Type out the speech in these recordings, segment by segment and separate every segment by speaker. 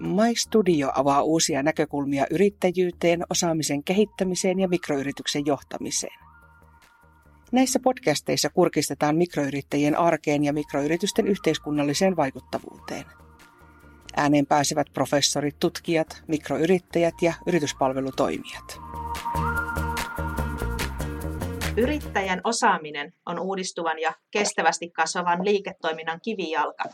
Speaker 1: My Studio avaa uusia näkökulmia yrittäjyyteen, osaamisen kehittämiseen ja mikroyrityksen johtamiseen. Näissä podcasteissa kurkistetaan mikroyrittäjien arkeen ja mikroyritysten yhteiskunnalliseen vaikuttavuuteen. Ääneen pääsevät professorit, tutkijat, mikroyrittäjät ja yrityspalvelutoimijat.
Speaker 2: Yrittäjän osaaminen on uudistuvan ja kestävästi kasvavan liiketoiminnan kivijalka.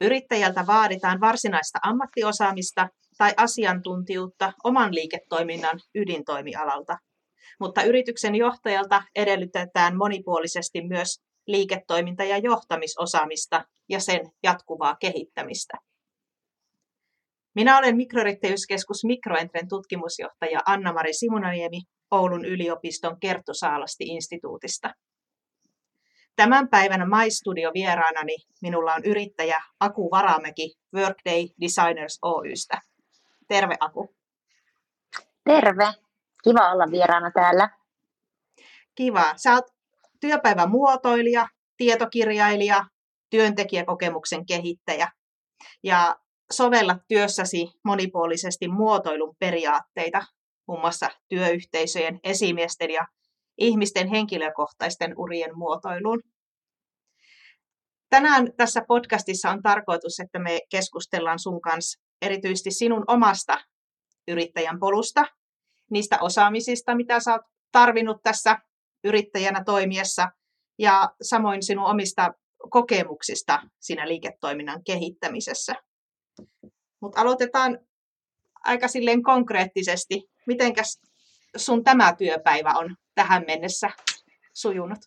Speaker 2: Yrittäjältä vaaditaan varsinaista ammattiosaamista tai asiantuntijuutta oman liiketoiminnan ydintoimialalta, mutta yrityksen johtajalta edellytetään monipuolisesti myös liiketoiminta- ja johtamisosaamista ja sen jatkuvaa kehittämistä. Minä olen Mikroyrittäjyyskeskus Mikroentren tutkimusjohtaja Anna-Mari Simunaniemi Oulun yliopiston Kertosaalasti-instituutista. Tämän päivänä MyStudio vieraanani minulla on yrittäjä Aku Varamäki Workday Designers Oystä. Terve Aku.
Speaker 3: Terve. Kiva olla vieraana täällä.
Speaker 2: Kiva. Sä oot työpäivän muotoilija, tietokirjailija, työntekijäkokemuksen kehittäjä ja sovellat työssäsi monipuolisesti muotoilun periaatteita, muun muassa työyhteisöjen, esimiesten ja ihmisten henkilökohtaisten urien muotoiluun. Tänään tässä podcastissa on tarkoitus, että me keskustellaan sun kanssa erityisesti sinun omasta yrittäjän polusta, niistä osaamisista, mitä sä oot tarvinnut tässä yrittäjänä toimiessa, ja samoin sinun omista kokemuksista siinä liiketoiminnan kehittämisessä. Mutta aloitetaan aika silleen konkreettisesti. Mitenkäs sun tämä työpäivä on tähän mennessä sujunut?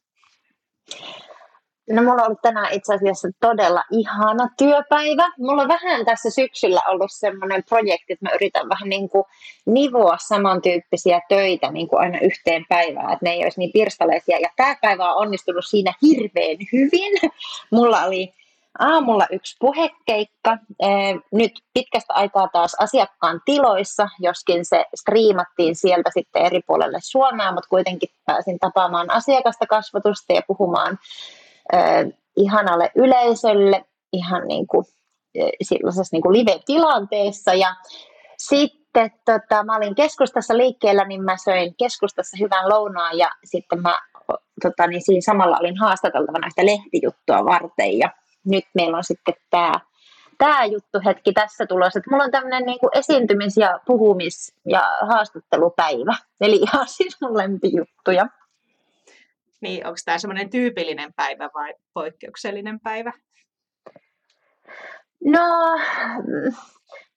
Speaker 3: No mulla on ollut tänään itse asiassa todella ihana työpäivä. Mulla on vähän tässä syksyllä ollut semmoinen projekti, että mä yritän vähän niin kuin nivoa samantyyppisiä töitä niin kuin aina yhteen päivään, että ne ei olisi niin pirstaleisia. Ja tämä päivä on onnistunut siinä hirveän hyvin. Mulla oli aamulla yksi puhekeikka. Nyt pitkästä aikaa taas asiakkaan tiloissa, joskin se striimattiin sieltä sitten eri puolelle Suomea, mutta kuitenkin pääsin tapaamaan asiakasta kasvatusta ja puhumaan ihanalle yleisölle ihan niin kuin, sellaisessa niin kuin live-tilanteessa. Ja sitten tota, mä olin keskustassa liikkeellä, niin mä söin keskustassa hyvän lounaan ja sitten mä tota, niin siinä samalla olin haastateltavana yhtä lehtijuttua varten ja nyt meillä on sitten tämä tämä juttuhetki tässä tulossa, että mulla on tämmöinen niin kuin esiintymis- ja puhumis- ja haastattelupäivä, eli ihan siis mun lempijuttuja.
Speaker 2: Niin, onko tämä semmoinen tyypillinen päivä vai poikkeuksellinen päivä?
Speaker 3: No,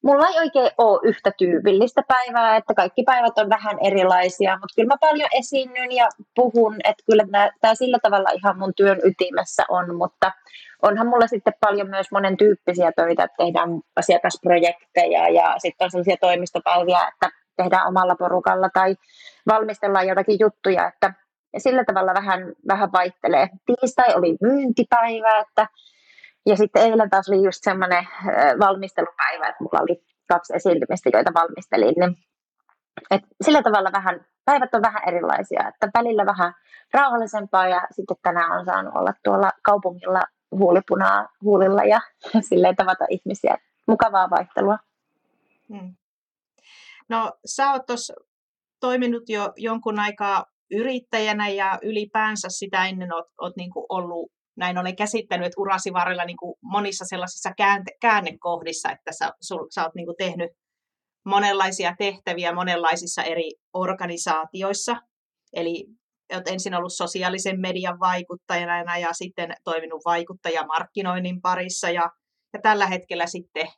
Speaker 3: mulla ei oikein ole yhtä tyypillistä päivää, että kaikki päivät on vähän erilaisia, mutta kyllä mä paljon esiinnyn ja puhun, että kyllä tämä sillä tavalla ihan mun työn ytimessä on, mutta onhan mulla sitten paljon myös monen tyyppisiä töitä, että tehdään asiakasprojekteja ja sitten on sellaisia toimistopäiviä, että tehdään omalla porukalla tai valmistellaan jotakin juttuja, että sillä tavalla vähän, vähän vaihtelee. Tiistai oli myyntipäivä, että ja sitten eilen taas oli just semmoinen valmistelupäivä, että mulla oli kaksi esiintymistä, joita valmistelin. Niin et sillä tavalla vähän, päivät on vähän erilaisia, että välillä vähän rauhallisempaa ja sitten tänään on saanut olla tuolla kaupungilla huulipunaa huulilla ja silleen tavata ihmisiä. Mukavaa vaihtelua. Hmm.
Speaker 2: No sä oot tuossa toiminut jo jonkun aikaa yrittäjänä ja ylipäänsä sitä ennen oot, oot niin ollut näin olen käsittänyt, että urasi varrella niin kuin monissa sellaisissa käänte, käännekohdissa, että sä, sul, sä oot niin kuin tehnyt monenlaisia tehtäviä monenlaisissa eri organisaatioissa. Eli olet ensin ollut sosiaalisen median vaikuttajana ja sitten toiminut vaikuttajamarkkinoinnin parissa ja, ja tällä hetkellä sitten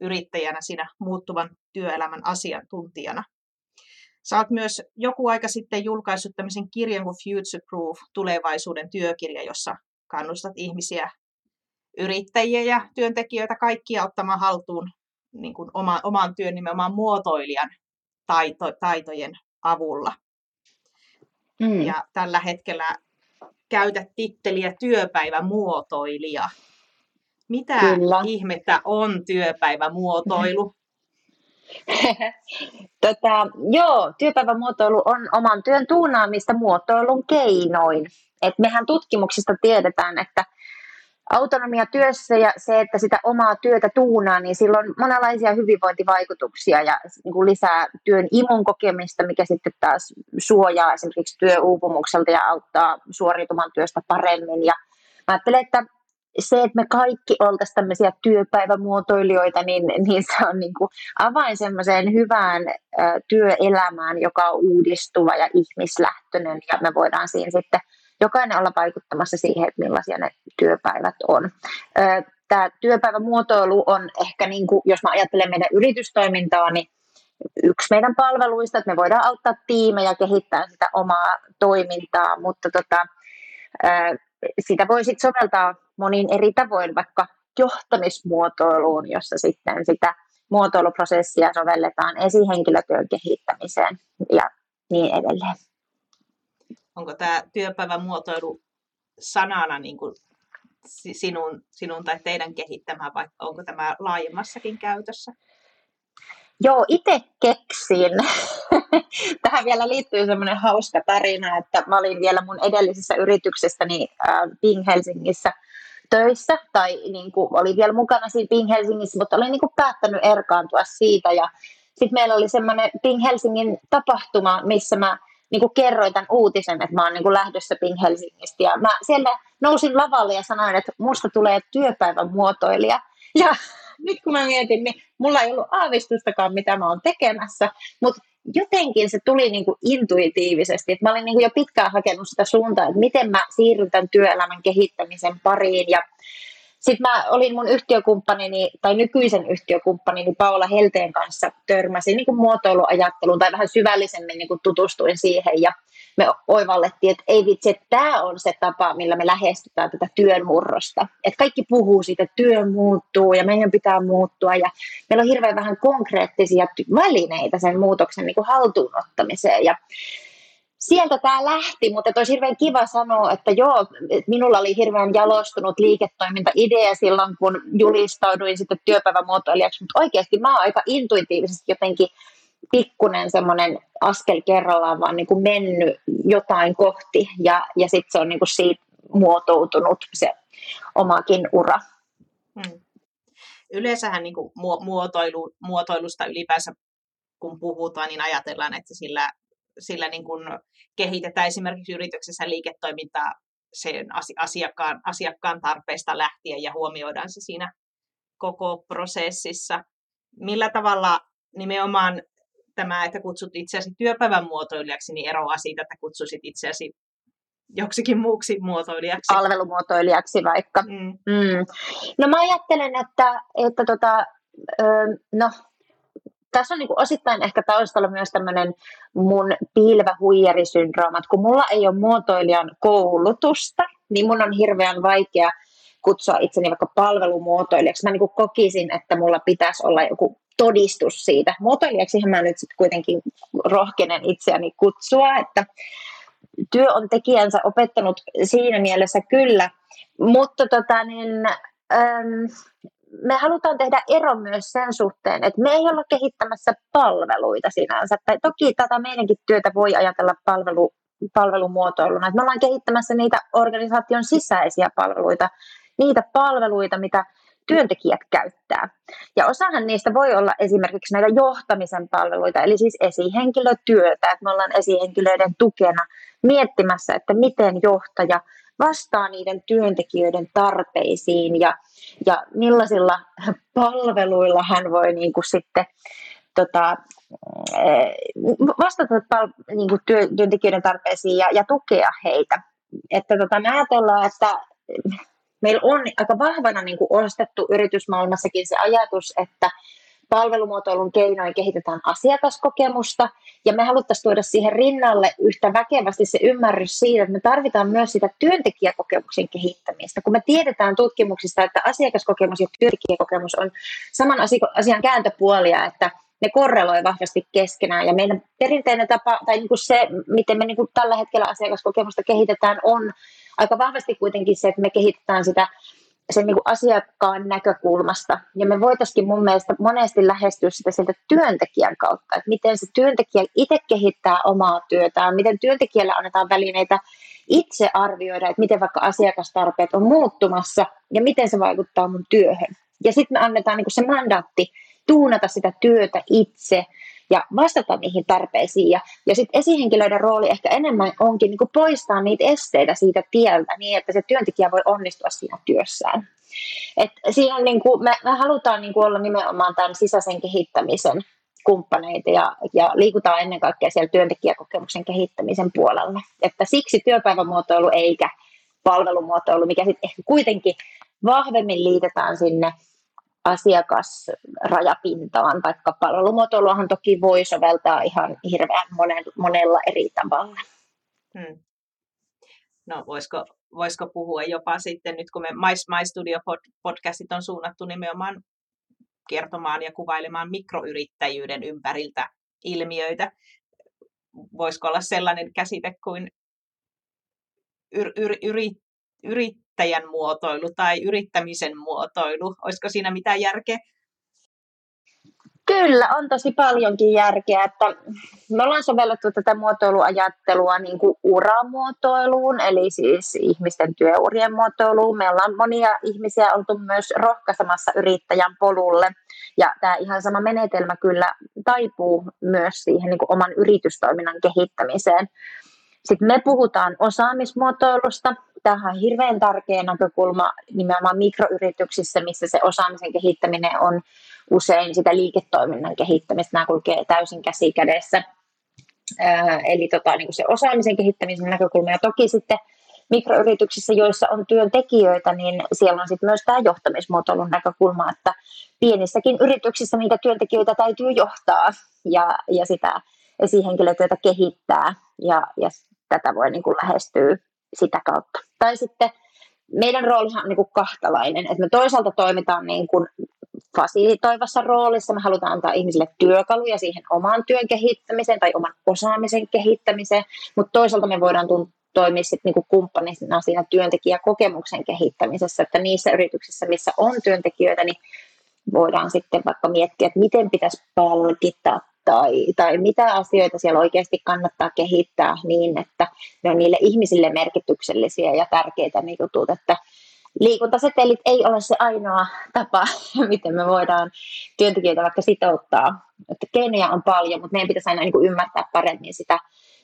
Speaker 2: yrittäjänä siinä muuttuvan työelämän asiantuntijana. Sä oot myös joku aika sitten julkaissut tämmöisen kirjan kuin Future Proof, tulevaisuuden työkirja, jossa kannustat ihmisiä, yrittäjiä ja työntekijöitä kaikkia ottamaan haltuun niin kuin oma, oman työn nimenomaan muotoilijan taito, taitojen avulla. Mm. Ja tällä hetkellä käytät titteliä työpäivämuotoilija. Mitä Kyllä. ihmettä on työpäivämuotoilu?
Speaker 3: tota, joo, työpäivämuotoilu on oman työn tuunaamista muotoilun keinoin. Et mehän tutkimuksista tiedetään, että autonomia työssä ja se, että sitä omaa työtä tuunaa, niin sillä on monenlaisia hyvinvointivaikutuksia ja niin kuin lisää työn imun kokemista, mikä sitten taas suojaa esimerkiksi työuupumukselta ja auttaa suoriutumaan työstä paremmin. Ja mä ajattelen, että se, että me kaikki oltaisiin tämmöisiä työpäivämuotoilijoita, niin, niin se on niin kuin avain semmoiseen hyvään työelämään, joka on uudistuva ja ihmislähtöinen, ja me voidaan siinä sitten jokainen olla vaikuttamassa siihen, että millaisia ne työpäivät on. Tämä työpäivämuotoilu on ehkä, niin kuin, jos mä ajattelen meidän yritystoimintaa, niin yksi meidän palveluista, että me voidaan auttaa tiimejä kehittää sitä omaa toimintaa, mutta tota, sitä voi sitten soveltaa monin eri tavoin, vaikka johtamismuotoiluun, jossa sitten sitä muotoiluprosessia sovelletaan esihenkilötyön kehittämiseen ja niin edelleen
Speaker 2: onko tämä työpäivän muotoilu sanana niin kuin sinun, sinun tai teidän kehittämä vai onko tämä laajemmassakin käytössä?
Speaker 3: Joo, itse keksin. Tähän vielä liittyy semmoinen hauska tarina, että mä olin vielä mun edellisessä yrityksessäni äh, Bing Helsingissä töissä, tai niin kuin, olin vielä mukana siinä Bing Helsingissä, mutta olin niin kuin päättänyt erkaantua siitä, ja sitten meillä oli semmoinen Bing Helsingin tapahtuma, missä mä niin kuin kerroin tämän uutisen, että mä oon niin kuin lähdössä Ping Helsingistä. Ja mä siellä nousin lavalle ja sanoin, että musta tulee työpäivän muotoilija. Ja nyt kun mä mietin, niin mulla ei ollut aavistustakaan, mitä mä oon tekemässä, mutta jotenkin se tuli niin kuin intuitiivisesti. Että mä olin niin kuin jo pitkään hakenut sitä suuntaa, että miten mä siirryn tämän työelämän kehittämisen pariin. Ja sitten mä olin mun yhtiökumppanini, tai nykyisen yhtiökumppanini Paula Helteen kanssa törmäsin niin kuin muotoiluajatteluun, tai vähän syvällisemmin niin kuin tutustuin siihen, ja me oivallettiin, että ei vitsi, että tämä on se tapa, millä me lähestytään tätä työn murrosta. Että kaikki puhuu siitä, että työ muuttuu ja meidän pitää muuttua ja meillä on hirveän vähän konkreettisia välineitä sen muutoksen niin kuin haltuunottamiseen. Ja sieltä tämä lähti, mutta olisi hirveän kiva sanoa, että joo, minulla oli hirveän jalostunut liiketoiminta-idea silloin, kun julistauduin sitten työpäivämuotoilijaksi, mutta oikeasti mä oon aika intuitiivisesti jotenkin pikkunen semmoinen askel kerrallaan vaan niin kuin mennyt jotain kohti ja, ja sitten se on niin kuin siitä muotoutunut se omakin ura. Hmm.
Speaker 2: Yleensähän niin kuin muotoilu, muotoilusta ylipäänsä kun puhutaan, niin ajatellaan, että sillä sillä niin kuin kehitetään esimerkiksi yrityksessä liiketoimintaa sen asiakkaan, asiakkaan tarpeesta lähtien ja huomioidaan se siinä koko prosessissa. Millä tavalla nimenomaan tämä, että kutsut itseäsi työpäivän muotoilijaksi, niin eroaa siitä, että kutsuisit itseäsi joksikin muuksi muotoilijaksi.
Speaker 3: Palvelumuotoilijaksi vaikka. Mm. Mm. No mä ajattelen, että, että tota, no, tässä on niin osittain ehkä taustalla myös tämmöinen mun piilvähuijarisyndrooma, että kun mulla ei ole muotoilijan koulutusta, niin mun on hirveän vaikea kutsua itseni vaikka palvelumuotoilijaksi. Mä niin kuin kokisin, että mulla pitäisi olla joku todistus siitä. Muotoilijaksi mä nyt sitten kuitenkin rohkenen itseäni kutsua, että työ on tekijänsä opettanut siinä mielessä kyllä, mutta tota, niin, me halutaan tehdä ero myös sen suhteen, että me ei olla kehittämässä palveluita sinänsä. Tai toki tätä meidänkin työtä voi ajatella palvelu, palvelumuotoiluna. Että me ollaan kehittämässä niitä organisaation sisäisiä palveluita, niitä palveluita, mitä työntekijät käyttää. Ja osahan niistä voi olla esimerkiksi näitä johtamisen palveluita, eli siis esihenkilötyötä, että me ollaan esihenkilöiden tukena miettimässä, että miten johtaja vastaa niiden työntekijöiden tarpeisiin ja, ja millaisilla palveluilla hän voi niin kuin sitten tota, eh, vastata pal- niin kuin työ, työntekijöiden tarpeisiin ja, ja tukea heitä. Että tota, me ajatellaan, että meillä on aika vahvana niin kuin ostettu yritysmaailmassakin se ajatus, että palvelumuotoilun keinoin kehitetään asiakaskokemusta, ja me haluttaisiin tuoda siihen rinnalle yhtä väkevästi se ymmärrys siitä, että me tarvitaan myös sitä työntekijäkokemuksen kehittämistä. Kun me tiedetään tutkimuksista, että asiakaskokemus ja työntekijäkokemus on saman asian kääntöpuolia, että ne korreloi vahvasti keskenään. Ja meidän perinteinen tapa, tai niin kuin se, miten me niin kuin tällä hetkellä asiakaskokemusta kehitetään, on aika vahvasti kuitenkin se, että me kehitetään sitä sen niin kuin asiakkaan näkökulmasta. Ja me voitaisiin mun mielestä monesti lähestyä sitä sieltä työntekijän kautta, että miten se työntekijä itse kehittää omaa työtään, miten työntekijälle annetaan välineitä itse arvioida, että miten vaikka asiakastarpeet on muuttumassa ja miten se vaikuttaa mun työhön. Ja sitten me annetaan niin se mandaatti tuunata sitä työtä itse ja vastata niihin tarpeisiin. Ja, ja sitten esihenkilöiden rooli ehkä enemmän onkin niin poistaa niitä esteitä siitä tieltä niin, että se työntekijä voi onnistua siinä työssään. Et siinä on niin kuin, me, me halutaan niin kuin olla nimenomaan tämän sisäisen kehittämisen kumppaneita ja, ja liikutaan ennen kaikkea siellä työntekijäkokemuksen kehittämisen puolella. Että siksi työpäivämuotoilu eikä palvelumuotoilu, mikä sitten ehkä kuitenkin vahvemmin liitetään sinne asiakasrajapintaan, vaikka palvelumuotoiluahan toki voi soveltaa ihan hirveän monella eri tavalla. Hmm.
Speaker 2: No voisiko, voisiko puhua jopa sitten, nyt kun me My, My Studio podcastit on suunnattu nimenomaan kertomaan ja kuvailemaan mikroyrittäjyyden ympäriltä ilmiöitä. Voisiko olla sellainen käsite kuin yr, yr, yri, yrittäjän muotoilu tai yrittämisen muotoilu? Olisiko siinä mitään järkeä?
Speaker 3: Kyllä, on tosi paljonkin järkeä. Että me ollaan sovellettu tätä muotoiluajattelua niin kuin uramuotoiluun, eli siis ihmisten työurien muotoiluun. Me ollaan monia ihmisiä oltu myös rohkaisemassa yrittäjän polulle. Ja tämä ihan sama menetelmä kyllä taipuu myös siihen niin kuin oman yritystoiminnan kehittämiseen. Sitten me puhutaan osaamismuotoilusta. Tähän hirveän tärkeä näkökulma nimenomaan mikroyrityksissä, missä se osaamisen kehittäminen on usein sitä liiketoiminnan kehittämistä. Nämä kulkee täysin käsi kädessä. Eli tota, niin kuin se osaamisen kehittämisen näkökulma. Ja toki sitten mikroyrityksissä, joissa on työntekijöitä, niin siellä on sitten myös tämä johtamismuotoilun näkökulma, että pienissäkin yrityksissä niitä työntekijöitä täytyy johtaa ja, ja sitä esihenkilötyötä kehittää ja, ja tätä voi niin kuin lähestyä sitä kautta. Tai sitten meidän roolihan on niin kuin kahtalainen, että me toisaalta toimitaan niin kuin fasilitoivassa roolissa, me halutaan antaa ihmisille työkaluja siihen oman työn kehittämiseen tai oman osaamisen kehittämiseen, mutta toisaalta me voidaan toimia sitten niinku kumppanina siinä työntekijäkokemuksen kehittämisessä, että niissä yrityksissä, missä on työntekijöitä, niin voidaan sitten vaikka miettiä, että miten pitäisi palkita tai, tai mitä asioita siellä oikeasti kannattaa kehittää niin, että ne on niille ihmisille merkityksellisiä ja tärkeitä niin jutut, että liikuntasetelit ei ole se ainoa tapa, miten me voidaan työntekijöitä vaikka sitouttaa. Että keinoja on paljon, mutta meidän pitäisi aina niin kuin ymmärtää paremmin sitä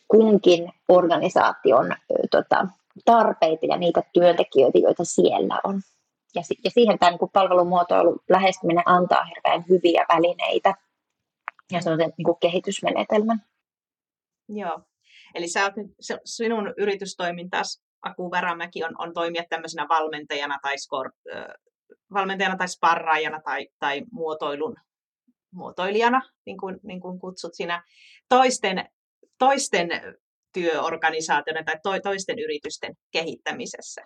Speaker 3: kunkin organisaation tota, tarpeita ja niitä työntekijöitä, joita siellä on. Ja, ja siihen tämä niin palvelumuotoilu lähestyminen antaa hirveän hyviä välineitä ja se niin kuin kehitysmenetelmä.
Speaker 2: Joo. Eli sä oot sinun yritystoimintas Aku Värämäki on, on toimia tämmöisenä valmentajana tai, skor, äh, valmentajana tai sparraajana tai, tai muotoilun muotoilijana, niin kuin, niin kuin kutsut sinä, toisten, toisten työorganisaatioiden tai to, toisten yritysten kehittämisessä.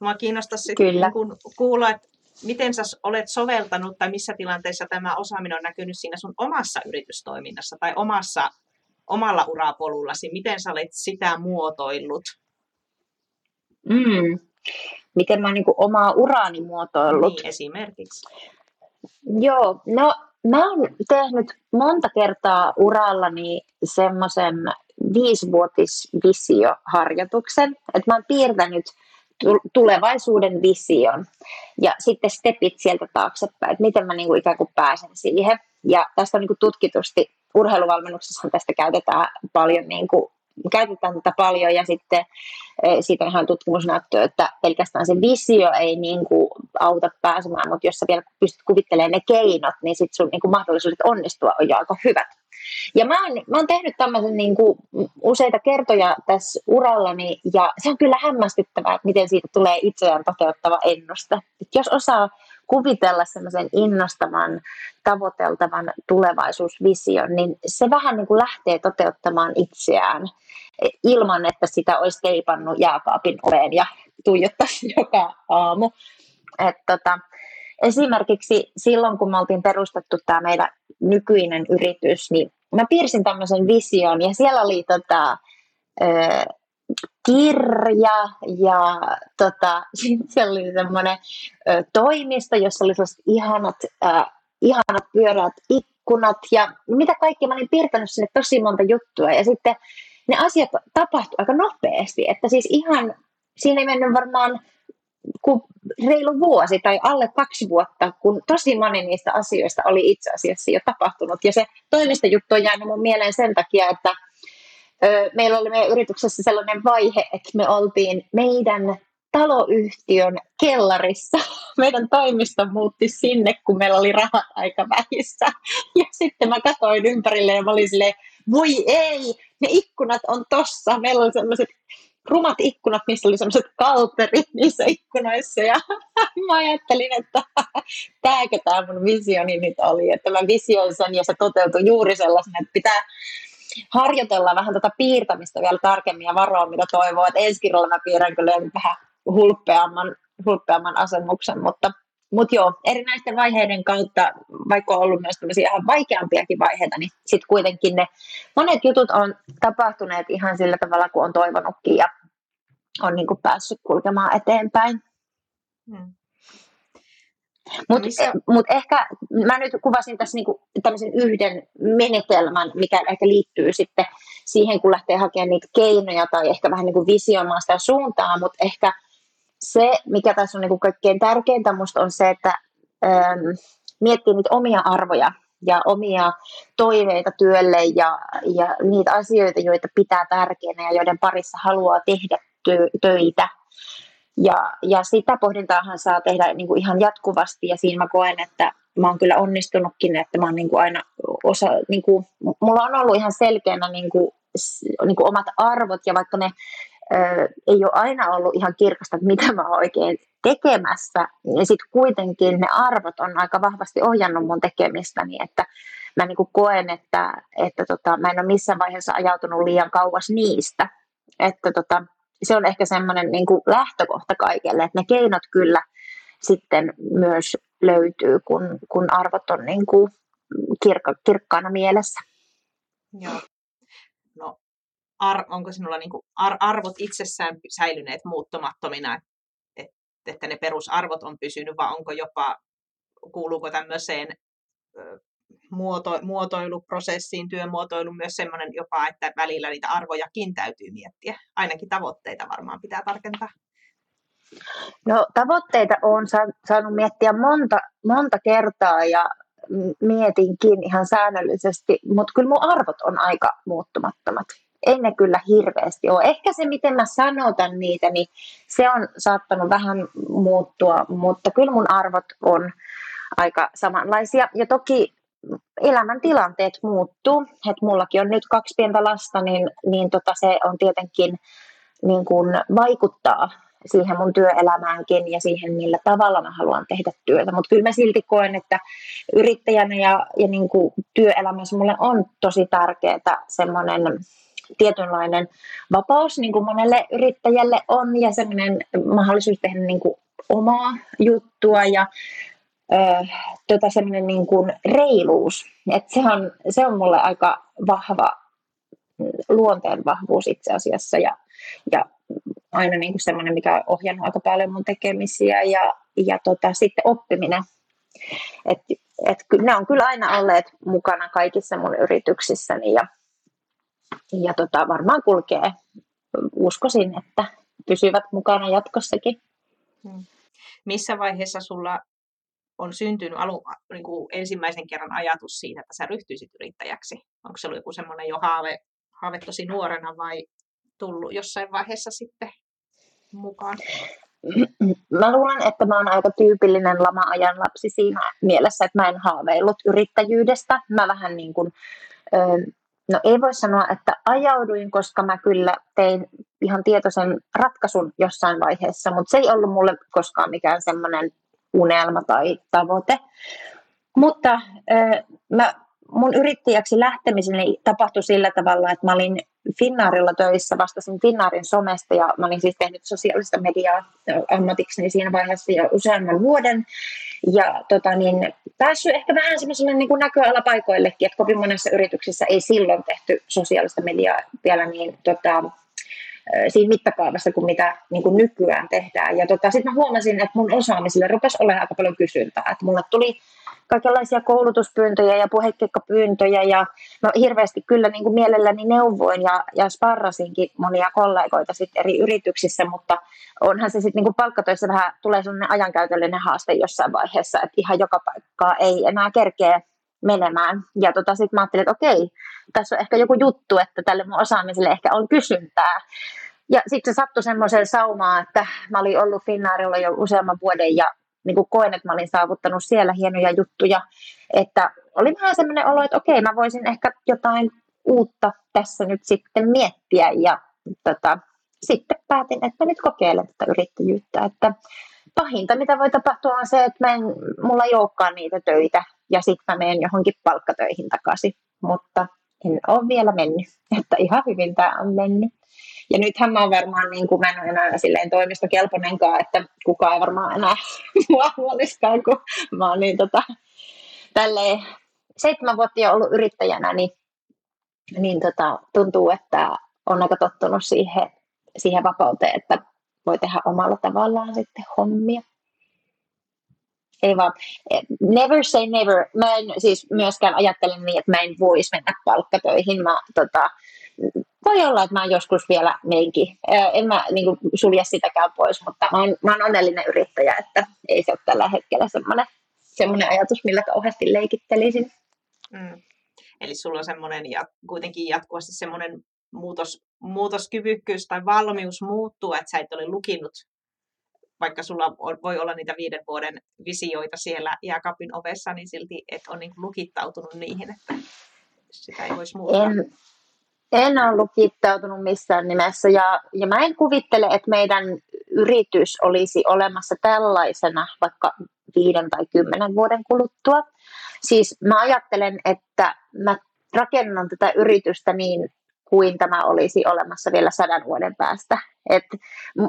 Speaker 2: Mua kiinnostaisi niin kun kuulla, että miten sä olet soveltanut tai missä tilanteessa tämä osaaminen on näkynyt siinä sun omassa yritystoiminnassa tai omassa, omalla urapolullasi, miten sä olet sitä muotoillut
Speaker 3: Mm. Miten mä oon niin omaa uraani muotoillut.
Speaker 2: Niin, esimerkiksi.
Speaker 3: Joo, no mä oon tehnyt monta kertaa urallani semmoisen viisivuotisvisioharjoituksen, että mä oon piirtänyt tulevaisuuden vision ja sitten stepit sieltä taaksepäin, että miten mä niin kuin ikään kuin pääsen siihen. Ja tästä on niin kuin tutkitusti, urheiluvalmennuksessa tästä käytetään paljon niin kuin käytetään tätä paljon ja sitten e, siitä on ihan tutkimusnäyttöä, että pelkästään se visio ei niin kuin auta pääsemään, mutta jos sä vielä pystyt kuvittelemaan ne keinot, niin sitten sun niin kuin mahdollisuudet onnistua on jo aika hyvät. Ja mä oon, mä oon tehnyt tämmöisen niin kuin useita kertoja tässä urallani, ja se on kyllä hämmästyttävää, että miten siitä tulee itseään toteuttava ennuste. Et jos osaa kuvitella semmoisen innostavan, tavoiteltavan tulevaisuusvision, niin se vähän niin kuin lähtee toteuttamaan itseään ilman, että sitä olisi teipannut jääkaapin oveen ja tuijottaisi joka aamu. Et tota, esimerkiksi silloin, kun me oltiin perustettu tämä meidän nykyinen yritys, niin mä piirsin tämmöisen vision ja siellä oli tota, kirja ja tota, siellä oli semmoinen toimisto, jossa oli sellaiset ihanat, äh, ihanat pyöreät ikkunat ja mitä kaikki, mä olin piirtänyt sinne tosi monta juttua ja sitten ne asiat tapahtuu aika nopeasti. Että siis ihan, siinä ei mennyt varmaan kuin reilu vuosi tai alle kaksi vuotta, kun tosi moni niistä asioista oli itse asiassa jo tapahtunut. Ja se toimistojuttu on jäänyt mun mieleen sen takia, että ö, meillä oli meidän yrityksessä sellainen vaihe, että me oltiin meidän taloyhtiön kellarissa. Meidän toimisto muutti sinne, kun meillä oli rahat aika vähissä. Ja sitten mä katsoin ympärille ja mä olin silleen, voi ei, ne ikkunat on tossa. Meillä oli sellaiset rumat ikkunat, missä oli sellaiset kalterit niissä ikkunoissa. Ja mä ajattelin, että tääkö tämä mun visioni nyt oli. Että mä visioin sen ja se toteutui juuri sellaisena, että pitää harjoitella vähän tätä piirtämistä vielä tarkemmin ja varoa, mitä toivoo. Että ensi kerralla mä piirrän kyllä vähän hulppeamman, hulppeamman asennuksen, mutta mutta joo, erinäisten vaiheiden kautta, vaikka on ollut myös tämmöisiä ihan vaikeampiakin vaiheita, niin sitten kuitenkin ne monet jutut on tapahtuneet ihan sillä tavalla, kuin on toivonutkin ja on niin kuin päässyt kulkemaan eteenpäin. Hmm. Mutta missä... mut ehkä mä nyt kuvasin tässä niinku tämmöisen yhden menetelmän, mikä ehkä liittyy sitten siihen, kun lähtee hakemaan niitä keinoja tai ehkä vähän niin kuin visioimaan sitä suuntaa, mutta ehkä se, mikä tässä on niin kuin kaikkein tärkeintä musta on se, että ähm, miettii niitä omia arvoja ja omia toiveita työlle ja, ja niitä asioita, joita pitää tärkeänä ja joiden parissa haluaa tehdä tö- töitä. Ja, ja sitä pohdintaahan saa tehdä niin kuin ihan jatkuvasti ja siinä mä koen, että mä oon kyllä onnistunutkin, että mä oon niin kuin aina osa, niin kuin, mulla on ollut ihan selkeänä niin kuin, niin kuin omat arvot ja vaikka ne ei ole aina ollut ihan kirkasta, että mitä mä oon oikein tekemässä, niin sitten kuitenkin ne arvot on aika vahvasti ohjannut mun tekemistäni, että mä niin koen, että, että tota, mä en ole missään vaiheessa ajautunut liian kauas niistä, että tota, se on ehkä semmoinen niin lähtökohta kaikelle, että ne keinot kyllä sitten myös löytyy, kun, kun arvot on niin kuin kirkka, kirkkaana mielessä.
Speaker 2: Joo ar, onko sinulla niin kuin ar, arvot itsessään säilyneet muuttumattomina, että, että ne perusarvot on pysynyt, vai onko jopa, kuuluuko tämmöiseen muoto, muotoiluprosessiin, työmuotoilu myös semmoinen jopa, että välillä niitä arvojakin täytyy miettiä. Ainakin tavoitteita varmaan pitää tarkentaa.
Speaker 3: No tavoitteita on saanut miettiä monta, monta kertaa ja mietinkin ihan säännöllisesti, mutta kyllä mun arvot on aika muuttumattomat ei ne kyllä hirveästi ole. Ehkä se, miten mä sanotan niitä, niin se on saattanut vähän muuttua, mutta kyllä mun arvot on aika samanlaisia. Ja toki elämäntilanteet muuttuu. että mullakin on nyt kaksi pientä lasta, niin, niin tota se on tietenkin niin kuin vaikuttaa siihen mun työelämäänkin ja siihen, millä tavalla mä haluan tehdä työtä. Mutta kyllä mä silti koen, että yrittäjänä ja, ja niin työelämässä mulle on tosi tärkeää semmoinen tietynlainen vapaus, niin kuin monelle yrittäjälle on, ja semmoinen mahdollisuus tehdä niin kuin omaa juttua ja ö, tota semmoinen niin kuin reiluus. Et se, on, se on mulle aika vahva luonteen vahvuus itse asiassa ja, ja aina niin kuin semmoinen, mikä on ohjannut aika paljon mun tekemisiä ja, ja tota, sitten oppiminen. Et, et, ne on kyllä aina olleet mukana kaikissa mun yrityksissäni ja ja tota, varmaan kulkee, uskoisin, että pysyvät mukana jatkossakin. Hmm.
Speaker 2: Missä vaiheessa sulla on syntynyt alu, niin kuin ensimmäisen kerran ajatus siitä, että sä ryhtyisit yrittäjäksi? Onko se ollut joku semmoinen jo haave, haave tosi nuorena vai tullut jossain vaiheessa sitten mukaan?
Speaker 3: Mä luulen, että mä oon aika tyypillinen lama-ajan lapsi siinä mielessä, että mä en haaveillut yrittäjyydestä. Mä vähän niin kuin, No ei voi sanoa, että ajauduin, koska mä kyllä tein ihan tietoisen ratkaisun jossain vaiheessa, mutta se ei ollut mulle koskaan mikään semmoinen unelma tai tavoite. Mutta äh, mä, mun yrittäjäksi lähtemiseni tapahtui sillä tavalla, että mä olin Finnaarilla töissä, vastasin Finnaarin somesta ja mä olin siis tehnyt sosiaalista mediaa ammatikseni siinä vaiheessa jo useamman vuoden. Ja tota, niin, päässyt ehkä vähän semmoiselle niin näköalapaikoillekin, että kovin monessa yrityksessä ei silloin tehty sosiaalista mediaa vielä niin tota, siinä mittakaavassa kuin mitä niin kuin nykyään tehdään. Ja tota, sitten mä huomasin, että mun osaamiselle rupesi olemaan aika paljon kysyntää. Että mulle tuli kaikenlaisia koulutuspyyntöjä ja puhekikkapyyntöjä ja no hirveästi kyllä niin kuin mielelläni neuvoin ja, ja sparrasinkin monia kollegoita sit eri yrityksissä, mutta onhan se sitten niin palkkatöissä vähän tulee sellainen ajankäytöllinen haaste jossain vaiheessa, että ihan joka paikkaa ei enää kerkeä menemään. Ja tota, sitten mä ajattelin, että okei, tässä on ehkä joku juttu, että tälle mun osaamiselle ehkä on kysyntää. Ja sitten se sattui semmoiseen saumaan, että mä olin ollut Finnaarilla jo useamman vuoden ja niin kuin koen, että mä olin saavuttanut siellä hienoja juttuja. Että oli vähän semmoinen olo, että okei, mä voisin ehkä jotain uutta tässä nyt sitten miettiä. Ja tota, sitten päätin, että nyt kokeilen tätä yrittäjyyttä. Että pahinta, mitä voi tapahtua, on se, että mä en, mulla ei olekaan niitä töitä ja sitten mä menen johonkin palkkatöihin takaisin. Mutta en ole vielä mennyt, että ihan hyvin tämä on mennyt. Ja nythän mä oon varmaan, niin kuin mä en enää silleen toimistokelponenkaan, että kukaan ei varmaan enää mua huoliskaan, kun mä oon niin tota, tälleen seitsemän vuotta jo ollut yrittäjänä, niin, niin tota, tuntuu, että on aika tottunut siihen, siihen vapauteen, että voi tehdä omalla tavallaan sitten hommia. Ei vaan, never say never. Mä en siis myöskään ajattele niin, että mä en voisi mennä palkkatöihin. Mä tota, voi olla, että mä joskus vielä meinkin. En mä niin kuin, sulje sitäkään pois, mutta mä oon, mä oon onnellinen yrittäjä, että ei se ole tällä hetkellä semmoinen, semmoinen ajatus, millä kauheasti leikittelisin.
Speaker 2: Mm. Eli sulla on semmoinen ja kuitenkin jatkuvasti semmoinen muutos, muutoskyvykkyys tai valmius muuttuu, että sä et ole lukinut, vaikka sulla voi olla niitä viiden vuoden visioita siellä jääkaapin ovessa, niin silti et ole niin lukittautunut niihin, että sitä ei voisi muuttaa.
Speaker 3: En, en ole lukittautunut missään nimessä ja, ja mä en kuvittele, että meidän yritys olisi olemassa tällaisena vaikka viiden tai kymmenen vuoden kuluttua. Siis mä ajattelen, että mä rakennan tätä yritystä niin kuin tämä olisi olemassa vielä sadan vuoden päästä. Et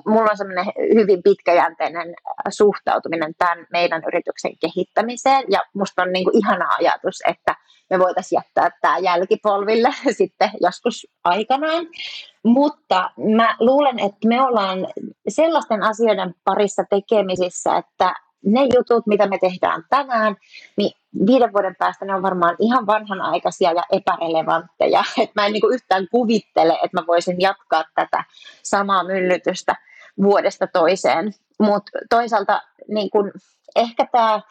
Speaker 3: mulla on semmoinen hyvin pitkäjänteinen suhtautuminen tämän meidän yrityksen kehittämiseen ja musta on niinku ihana ajatus, että me voitaisiin jättää tämä jälkipolville sitten joskus aikanaan. Mutta mä luulen, että me ollaan sellaisten asioiden parissa tekemisissä, että ne jutut, mitä me tehdään tänään, niin viiden vuoden päästä ne on varmaan ihan vanhanaikaisia ja epärelevantteja. Et mä en niin yhtään kuvittele, että mä voisin jatkaa tätä samaa myllytystä vuodesta toiseen. Mutta toisaalta niin kun, ehkä tämä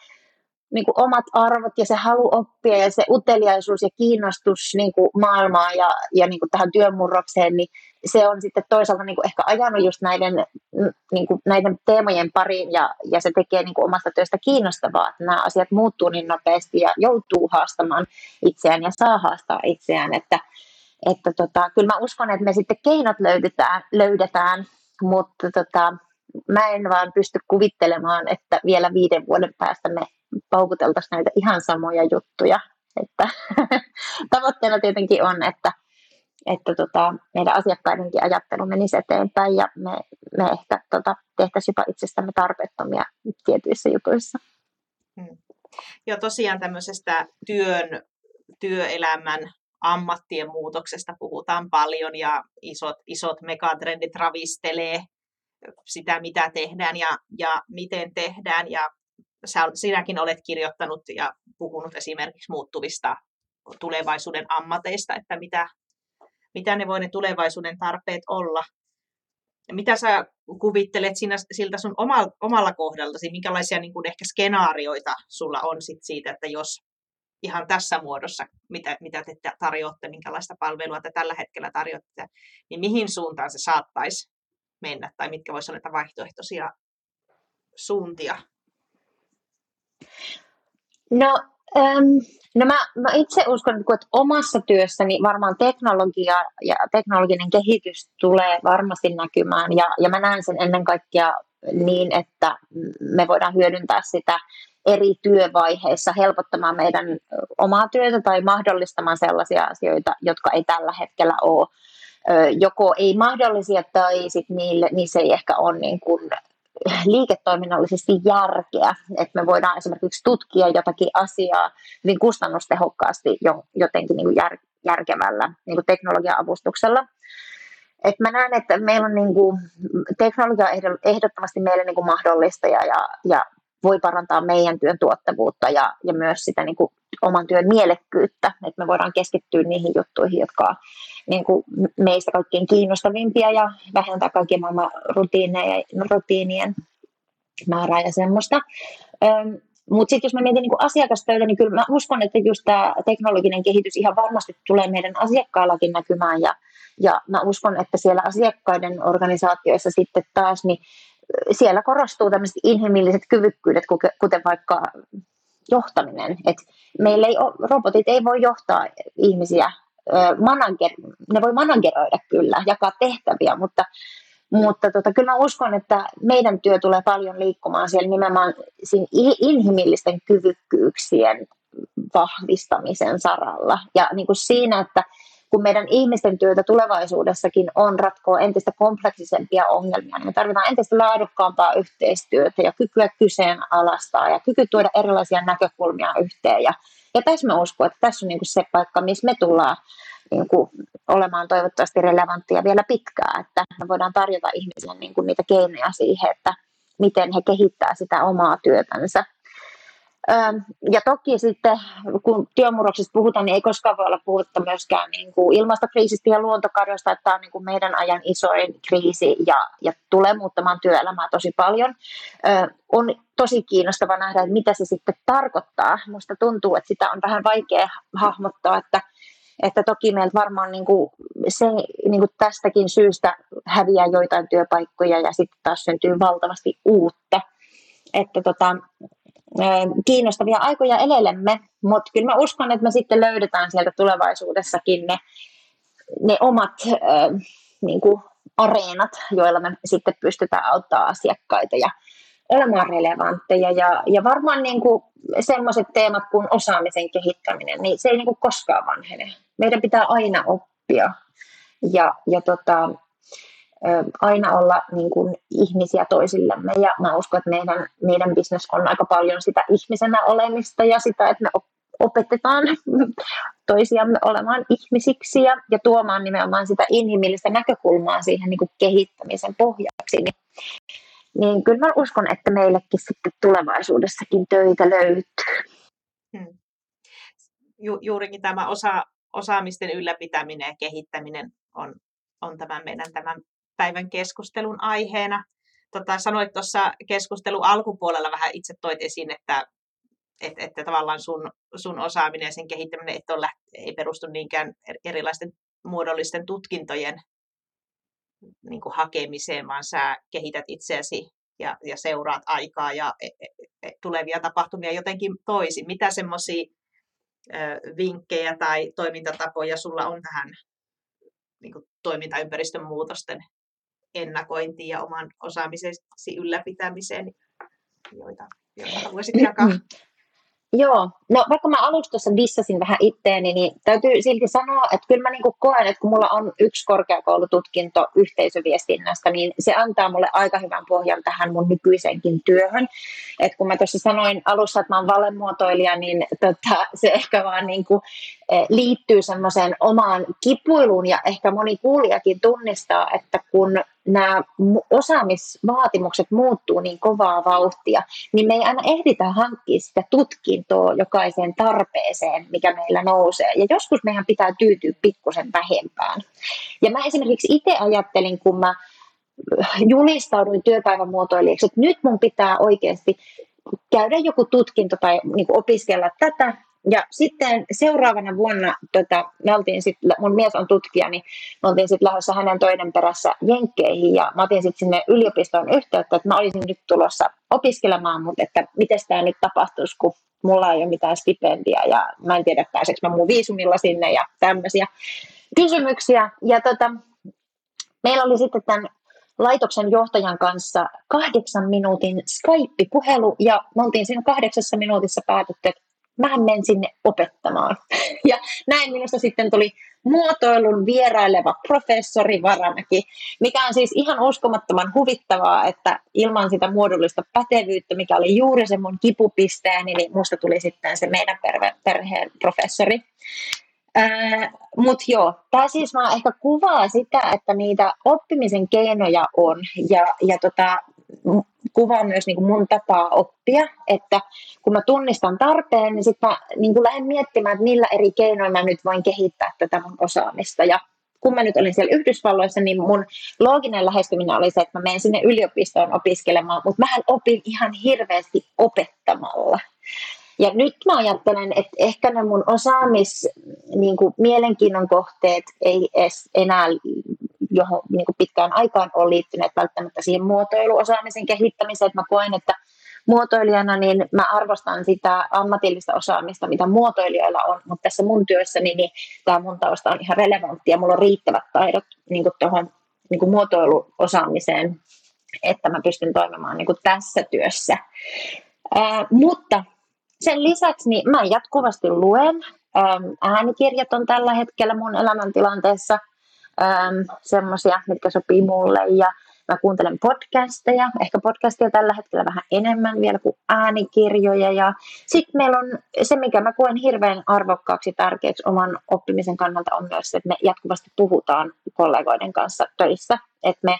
Speaker 3: niin kuin omat arvot ja se halu oppia ja se uteliaisuus ja kiinnostus niin kuin maailmaa ja, ja niin kuin tähän työmurrokseen, niin se on sitten toisaalta niin kuin ehkä ajanut just näiden, niin kuin näiden teemojen pariin ja, ja se tekee niin kuin omasta työstä kiinnostavaa, että nämä asiat muuttuu niin nopeasti ja joutuu haastamaan itseään ja saa haastaa itseään, että, että tota, kyllä mä uskon, että me sitten keinot löydetään, löydetään mutta tota, mä en vaan pysty kuvittelemaan, että vielä viiden vuoden päästä me paukuteltaisiin näitä ihan samoja juttuja. Että tavoitteena tietenkin on, että, että tota, meidän asiakkaidenkin ajattelu menisi eteenpäin ja me, me ehkä tota, tehtäisiin jopa itsestämme tarpeettomia tietyissä jutuissa.
Speaker 2: Hmm. Joo, tosiaan tämmöisestä työn, työelämän ammattien muutoksesta puhutaan paljon ja isot, isot megatrendit ravistelee sitä, mitä tehdään ja, ja miten tehdään. Ja sä, sinäkin olet kirjoittanut ja puhunut esimerkiksi muuttuvista tulevaisuuden ammateista, että mitä, mitä ne voi ne tulevaisuuden tarpeet olla. Mitä sä kuvittelet sinä, siltä sun omalla, omalla kohdaltasi, minkälaisia niin kuin ehkä skenaarioita sulla on sit siitä, että jos ihan tässä muodossa, mitä, mitä te tarjoatte, minkälaista palvelua te tällä hetkellä tarjoatte, niin mihin suuntaan se saattaisi mennä, tai mitkä voisivat olla vaihtoehtoisia suuntia
Speaker 3: No, ähm, no mä, mä itse uskon, että omassa työssäni varmaan teknologia ja teknologinen kehitys tulee varmasti näkymään. Ja, ja mä näen sen ennen kaikkea niin, että me voidaan hyödyntää sitä eri työvaiheissa helpottamaan meidän omaa työtä tai mahdollistamaan sellaisia asioita, jotka ei tällä hetkellä ole. Joko ei mahdollisia tai sit niille, niissä ei ehkä ole niin kuin liiketoiminnallisesti järkeä, että me voidaan esimerkiksi tutkia jotakin asiaa hyvin kustannustehokkaasti jo, jotenkin niin kuin jär, järkevällä niin kuin teknologia-avustuksella. Et mä näen, että meillä on niin kuin, teknologia ehdottomasti meille niin kuin mahdollista ja, ja voi parantaa meidän työn tuottavuutta ja, ja myös sitä niin kuin oman työn mielekkyyttä, että me voidaan keskittyä niihin juttuihin, jotka on niin kuin meistä kaikkein kiinnostavimpia ja vähentää kaikkien maailman rutiineja, rutiinien määrää ja semmoista. Mutta sitten jos mä mietin niin asiakastöitä, niin kyllä mä uskon, että just tämä teknologinen kehitys ihan varmasti tulee meidän asiakkaillakin näkymään ja, ja mä uskon, että siellä asiakkaiden organisaatioissa sitten taas, niin siellä korostuu tämmöiset inhimilliset kyvykkyydet, kuten vaikka johtaminen. Et meillä ei, robotit ei voi johtaa ihmisiä, manager, ne voi manageroida kyllä, jakaa tehtäviä, mutta mutta tota, kyllä mä uskon, että meidän työ tulee paljon liikkumaan siellä nimenomaan siinä inhimillisten kyvykkyyksien vahvistamisen saralla. Ja niin kuin siinä, että kun meidän ihmisten työtä tulevaisuudessakin on ratkoa entistä kompleksisempia ongelmia, niin me tarvitaan entistä laadukkaampaa yhteistyötä ja kykyä kyseenalaistaa ja kyky tuoda erilaisia näkökulmia yhteen. Ja, ja tässä mä uskon, että tässä on niin kuin se paikka, missä me tullaan niin kuin olemaan toivottavasti relevanttia vielä pitkään, että me voidaan tarjota ihmisille niin kuin niitä keinoja siihen, että miten he kehittää sitä omaa työtänsä. Ja toki sitten, kun työmurroksesta puhutaan, niin ei koskaan voi olla puhutta myöskään niin kuin ilmastokriisistä ja luontokadosta, että tämä on niin kuin meidän ajan isoin kriisi ja, ja tulee muuttamaan työelämää tosi paljon. On tosi kiinnostava nähdä, että mitä se sitten tarkoittaa. Minusta tuntuu, että sitä on vähän vaikea hahmottaa, että että toki meiltä varmaan niin kuin se, niin kuin tästäkin syystä häviää joitain työpaikkoja ja sitten taas syntyy valtavasti uutta. Että tota, kiinnostavia aikoja elelemme, mutta kyllä mä uskon, että me sitten löydetään sieltä tulevaisuudessakin ne, ne omat niin kuin areenat, joilla me sitten pystytään auttamaan asiakkaita ja olemaan relevantteja. Ja, ja varmaan niin kuin teemat kuin osaamisen kehittäminen, niin se ei niin kuin koskaan vanhene. Meidän pitää aina oppia ja, ja tota, aina olla niin kuin ihmisiä toisillemme. Ja mä uskon, että meidän, meidän business on aika paljon sitä ihmisenä olemista ja sitä, että me opetetaan toisiamme olemaan ihmisiksi ja, ja tuomaan nimenomaan sitä inhimillistä näkökulmaa siihen niin kuin kehittämisen pohjaksi. Niin, niin kyllä mä uskon, että meillekin sitten tulevaisuudessakin töitä löytyy. Hmm.
Speaker 2: Ju, juurikin tämä osa, osaamisten ylläpitäminen ja kehittäminen on, on tämän meidän tämän päivän keskustelun aiheena. Tota, sanoit tuossa keskustelun alkupuolella vähän itse toit esiin, että, että, että tavallaan sun, sun osaaminen ja sen kehittäminen et ole, ei perustu niinkään erilaisten muodollisten tutkintojen niin kuin hakemiseen, vaan sä kehität itseäsi ja, ja seuraat aikaa ja e, e, e, tulevia tapahtumia jotenkin toisin. Mitä semmoisia vinkkejä tai toimintatapoja sulla on tähän niin kuin toimintaympäristön muutosten ennakointiin ja oman osaamisesi ylläpitämiseen, joita, joita haluaisit jakaa?
Speaker 3: Joo, no vaikka mä alussa tuossa dissasin vähän itteeni, niin täytyy silti sanoa, että kyllä mä niin koen, että kun mulla on yksi korkeakoulututkinto yhteisöviestinnästä, niin se antaa mulle aika hyvän pohjan tähän mun nykyisenkin työhön. Et kun mä tuossa sanoin alussa, että mä oon valemuotoilija, niin tota, se ehkä vaan niin kuin, eh, liittyy semmoiseen omaan kipuiluun ja ehkä moni kuulijakin tunnistaa, että kun nämä osaamisvaatimukset muuttuu niin kovaa vauhtia, niin me ei aina ehditä hankkia sitä tutkintoa jokaiseen tarpeeseen, mikä meillä nousee. Ja joskus meidän pitää tyytyä pikkusen vähempään. Ja mä esimerkiksi itse ajattelin, kun mä julistauduin työpäivän muotoilijaksi, että nyt mun pitää oikeasti käydä joku tutkinto tai niin opiskella tätä ja sitten seuraavana vuonna, tota, me oltiin sit, mun mies on tutkija, niin me oltiin sitten lähdössä hänen toinen perässä Jenkkeihin ja mä otin sitten sinne yliopistoon yhteyttä, että mä olisin nyt tulossa opiskelemaan, mutta että miten tämä nyt tapahtuisi, kun mulla ei ole mitään stipendia ja mä en tiedä pääseekö mä mun viisumilla sinne ja tämmöisiä kysymyksiä. Ja tota, meillä oli sitten tämän laitoksen johtajan kanssa kahdeksan minuutin Skype-puhelu ja me oltiin siinä kahdeksassa minuutissa päätetty, että mä menen sinne opettamaan. Ja näin minusta sitten tuli muotoilun vieraileva professori Varamäki, mikä on siis ihan uskomattoman huvittavaa, että ilman sitä muodollista pätevyyttä, mikä oli juuri se mun kipupisteeni, niin musta tuli sitten se meidän perheen professori. Mutta joo, tämä siis vaan ehkä kuvaa sitä, että niitä oppimisen keinoja on ja, ja tota, kuvaa myös niin kuin mun tapaa oppia, että kun mä tunnistan tarpeen, niin sitten mä niin kuin lähden miettimään, että millä eri keinoilla mä nyt voin kehittää tätä mun osaamista. Ja kun mä nyt olin siellä Yhdysvalloissa, niin mun looginen lähestyminen oli se, että mä menen sinne yliopistoon opiskelemaan, mutta mähän opin ihan hirveästi opettamalla. Ja nyt mä ajattelen, että ehkä ne mun osaamis, niin kuin mielenkiinnon kohteet ei edes enää johon niin kuin pitkään aikaan ole liittyneet välttämättä siihen muotoiluosaamisen kehittämiseen. Että mä koen, että muotoilijana niin mä arvostan sitä ammatillista osaamista, mitä muotoilijoilla on, mutta tässä mun työssäni niin tämä mun tausta on ihan relevantti ja mulla on riittävät taidot niin kuin tuohon niin kuin muotoiluosaamiseen, että mä pystyn toimimaan niin kuin tässä työssä. Ää, mutta sen lisäksi niin mä jatkuvasti luen. Äänikirjat on tällä hetkellä mun elämäntilanteessa semmoisia, mitkä sopii mulle. Ja mä kuuntelen podcasteja, ehkä podcastia tällä hetkellä vähän enemmän vielä kuin äänikirjoja. Ja sitten meillä on se, mikä mä koen hirveän arvokkaaksi tärkeäksi oman oppimisen kannalta, on myös se, että me jatkuvasti puhutaan kollegoiden kanssa töissä. Että me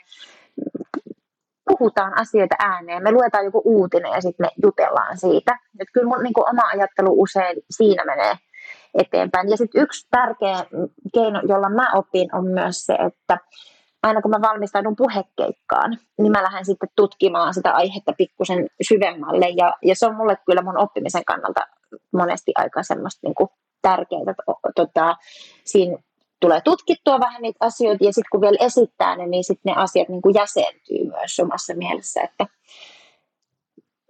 Speaker 3: puhutaan asioita ääneen, me luetaan joku uutinen ja sitten me jutellaan siitä. Et kyllä mun niin oma ajattelu usein siinä menee eteenpäin. Ja sitten yksi tärkeä keino, jolla mä opin, on myös se, että aina kun mä valmistaudun puhekeikkaan, niin mä lähden sitten tutkimaan sitä aihetta pikkusen syvemmälle. Ja, ja se on mulle kyllä mun oppimisen kannalta monesti aika semmoista niin kuin tärkeää. Tota, siinä tulee tutkittua vähän niitä asioita ja sitten kun vielä esittää ne, niin sitten ne asiat niin kuin jäsentyy myös omassa mielessä. Että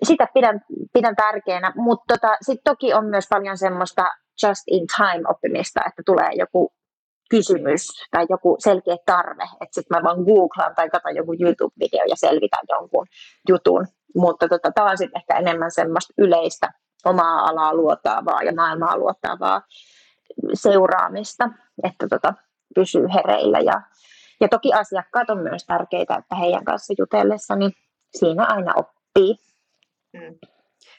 Speaker 3: sitä pidän, pidän tärkeänä, mutta tota, sitten toki on myös paljon semmoista just in time oppimista, että tulee joku kysymys tai joku selkeä tarve, että sitten mä vaan googlaan tai katson joku YouTube-video ja selvitän jonkun jutun, mutta tota, tämä on sitten ehkä enemmän semmoista yleistä omaa alaa luotaavaa ja maailmaa luotaavaa seuraamista, että tota, pysyy hereillä. Ja, ja toki asiakkaat on myös tärkeitä, että heidän kanssa jutellessa, niin siinä aina oppii.
Speaker 2: Mm.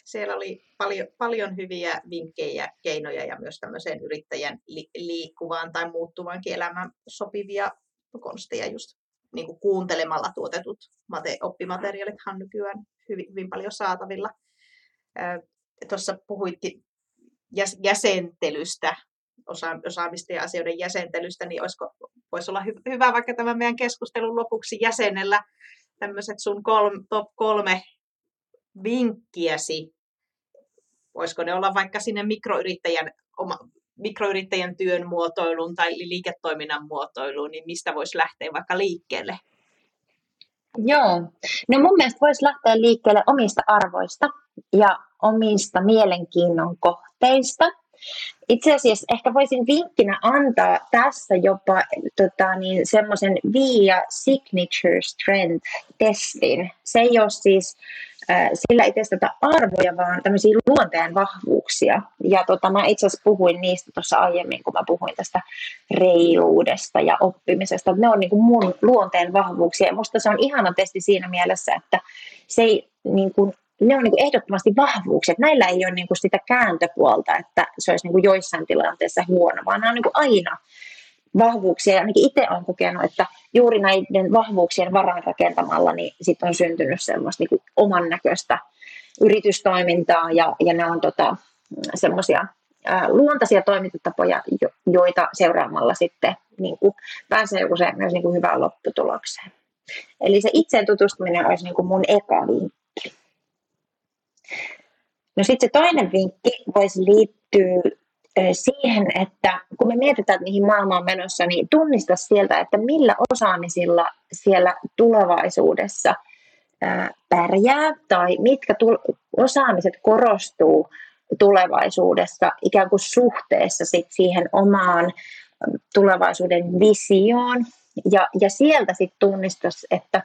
Speaker 2: Siellä oli paljon, paljon hyviä vinkkejä, keinoja ja myös tämmöiseen yrittäjän li, liikkuvaan tai muuttuvaankin elämään sopivia konsteja just niin kuin kuuntelemalla tuotetut mate, oppimateriaalit nykyään hyvin, hyvin paljon saatavilla. Tuossa puhuit jäsentelystä osa, osaamista ja asioiden jäsentelystä, niin olisiko, voisi olla hy, hyvä vaikka tämän meidän keskustelun lopuksi jäsenellä tämmöiset sun kolm, top kolme vinkkiäsi. Voisiko ne olla vaikka sinne mikroyrittäjän, oma, mikroyrittäjän työn muotoiluun tai liiketoiminnan muotoiluun, niin mistä voisi lähteä vaikka liikkeelle?
Speaker 3: Joo, no mun mielestä voisi lähteä liikkeelle omista arvoista ja omista mielenkiinnon kohteista – itse asiassa ehkä voisin vinkkinä antaa tässä jopa tota, niin, semmoisen VIA Signature Strength-testin. Se ei ole siis, sillä ei testata arvoja, vaan tämmöisiä luonteen vahvuuksia. Ja tota, mä itse asiassa puhuin niistä tuossa aiemmin, kun mä puhuin tästä reiluudesta ja oppimisesta. Ne on niin kuin mun luonteen vahvuuksia. Ja musta se on ihana testi siinä mielessä, että se ei niin kuin, ne on niin kuin ehdottomasti vahvuuksia. Näillä ei ole niin kuin sitä kääntöpuolta, että se olisi niin kuin joissain tilanteissa huono, vaan nämä on niin kuin aina vahvuuksia. Ja ainakin itse olen kokenut, että juuri näiden vahvuuksien varaan rakentamalla niin sit on syntynyt semmoista niin oman näköistä yritystoimintaa ja, ja nämä on tota, semmoisia luontaisia toimintatapoja, joita seuraamalla sitten niin kuin pääsee usein myös niin kuin hyvään lopputulokseen. Eli se itseen tutustuminen olisi niin kuin mun eka vinkki. No sitten se toinen vinkki voisi liittyä siihen, että kun me mietitään, mihin maailma on menossa, niin tunnista sieltä, että millä osaamisilla siellä tulevaisuudessa pärjää tai mitkä osaamiset korostuu tulevaisuudessa ikään kuin suhteessa sit siihen omaan tulevaisuuden visioon. Ja, ja sieltä sitten tunnistaisi, että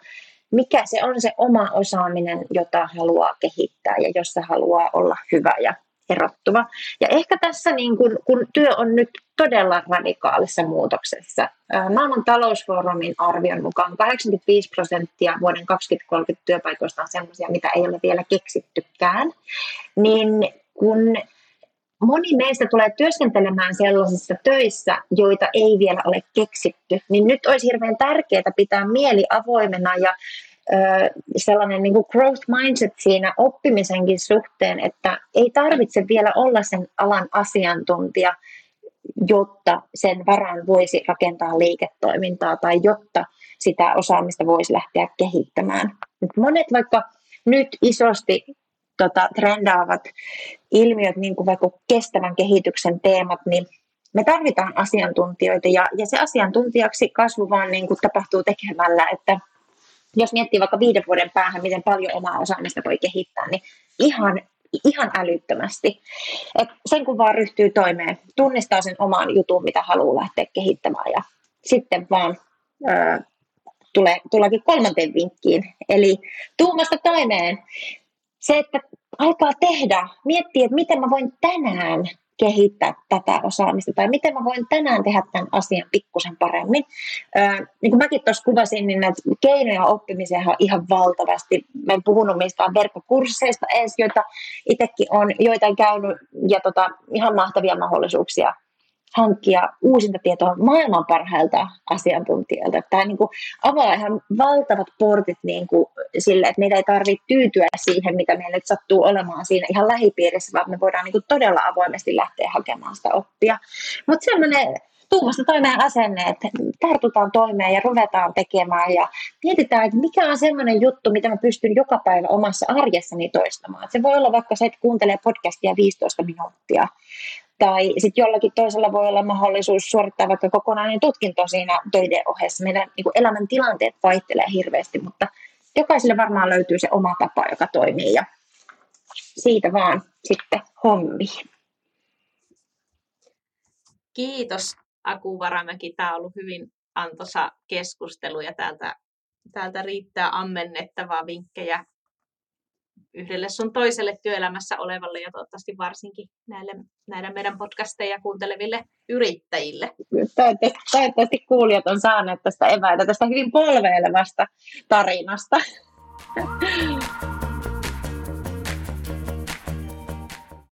Speaker 3: mikä se on se oma osaaminen, jota haluaa kehittää ja jossa haluaa olla hyvä ja erottuva. Ja ehkä tässä, niin kun, kun työ on nyt todella radikaalissa muutoksessa, maailman talousfoorumin arvion mukaan 85 prosenttia vuoden 2030 työpaikoista on sellaisia, mitä ei ole vielä keksittykään, niin kun moni meistä tulee työskentelemään sellaisissa töissä, joita ei vielä ole keksitty, niin nyt olisi hirveän tärkeää pitää mieli avoimena ja sellainen niin kuin growth mindset siinä oppimisenkin suhteen, että ei tarvitse vielä olla sen alan asiantuntija, jotta sen varan voisi rakentaa liiketoimintaa tai jotta sitä osaamista voisi lähteä kehittämään. Monet vaikka nyt isosti tota, trendaavat ilmiöt, niin kuin vaikka kestävän kehityksen teemat, niin me tarvitaan asiantuntijoita ja, ja se asiantuntijaksi kasvu vaan niin kuin tapahtuu tekemällä, että jos miettii vaikka viiden vuoden päähän, miten paljon omaa osaamista voi kehittää, niin ihan, ihan älyttömästi. Et sen kun vaan ryhtyy toimeen, tunnistaa sen oman jutun, mitä haluaa lähteä kehittämään ja sitten vaan tulee, tullakin kolmanteen vinkkiin, eli tuumasta toimeen. Se, että alkaa tehdä, miettiä, että miten mä voin tänään kehittää tätä osaamista tai miten mä voin tänään tehdä tämän asian pikkusen paremmin. Öö, niin kuin mäkin tuossa kuvasin, niin näitä keinoja oppimiseen on ihan valtavasti. Mä en puhunut mistään verkkokursseista edes, joita itsekin on joitain käynyt ja tota, ihan mahtavia mahdollisuuksia hankkia uusinta tietoa maailman parhailta asiantuntijoilta. Tämä niin kuin avaa ihan valtavat portit niin kuin sille, että meidän ei tarvitse tyytyä siihen, mitä meillä nyt sattuu olemaan siinä ihan lähipiirissä, vaan me voidaan niin kuin todella avoimesti lähteä hakemaan sitä oppia. Mutta sellainen tuumasta toimeen asenne, että tartutaan toimeen ja ruvetaan tekemään ja mietitään, että mikä on sellainen juttu, mitä mä pystyn joka päivä omassa arjessani toistamaan. Se voi olla vaikka se, että kuuntelee podcastia 15 minuuttia tai sitten jollakin toisella voi olla mahdollisuus suorittaa vaikka kokonainen tutkinto siinä töiden ohessa. Meidän niin kuin elämän tilanteet vaihtelee hirveästi, mutta jokaiselle varmaan löytyy se oma tapa, joka toimii ja siitä vaan sitten hommi.
Speaker 2: Kiitos Aku Varamäki. Tämä on ollut hyvin antoisa keskustelu ja täältä, täältä riittää ammennettavaa vinkkejä yhdelle sun toiselle työelämässä olevalle ja toivottavasti varsinkin näille, näille meidän podcasteja kuunteleville yrittäjille.
Speaker 3: Toivottavasti kuulijat on saaneet tästä eväitä, tästä hyvin polveilevasta tarinasta.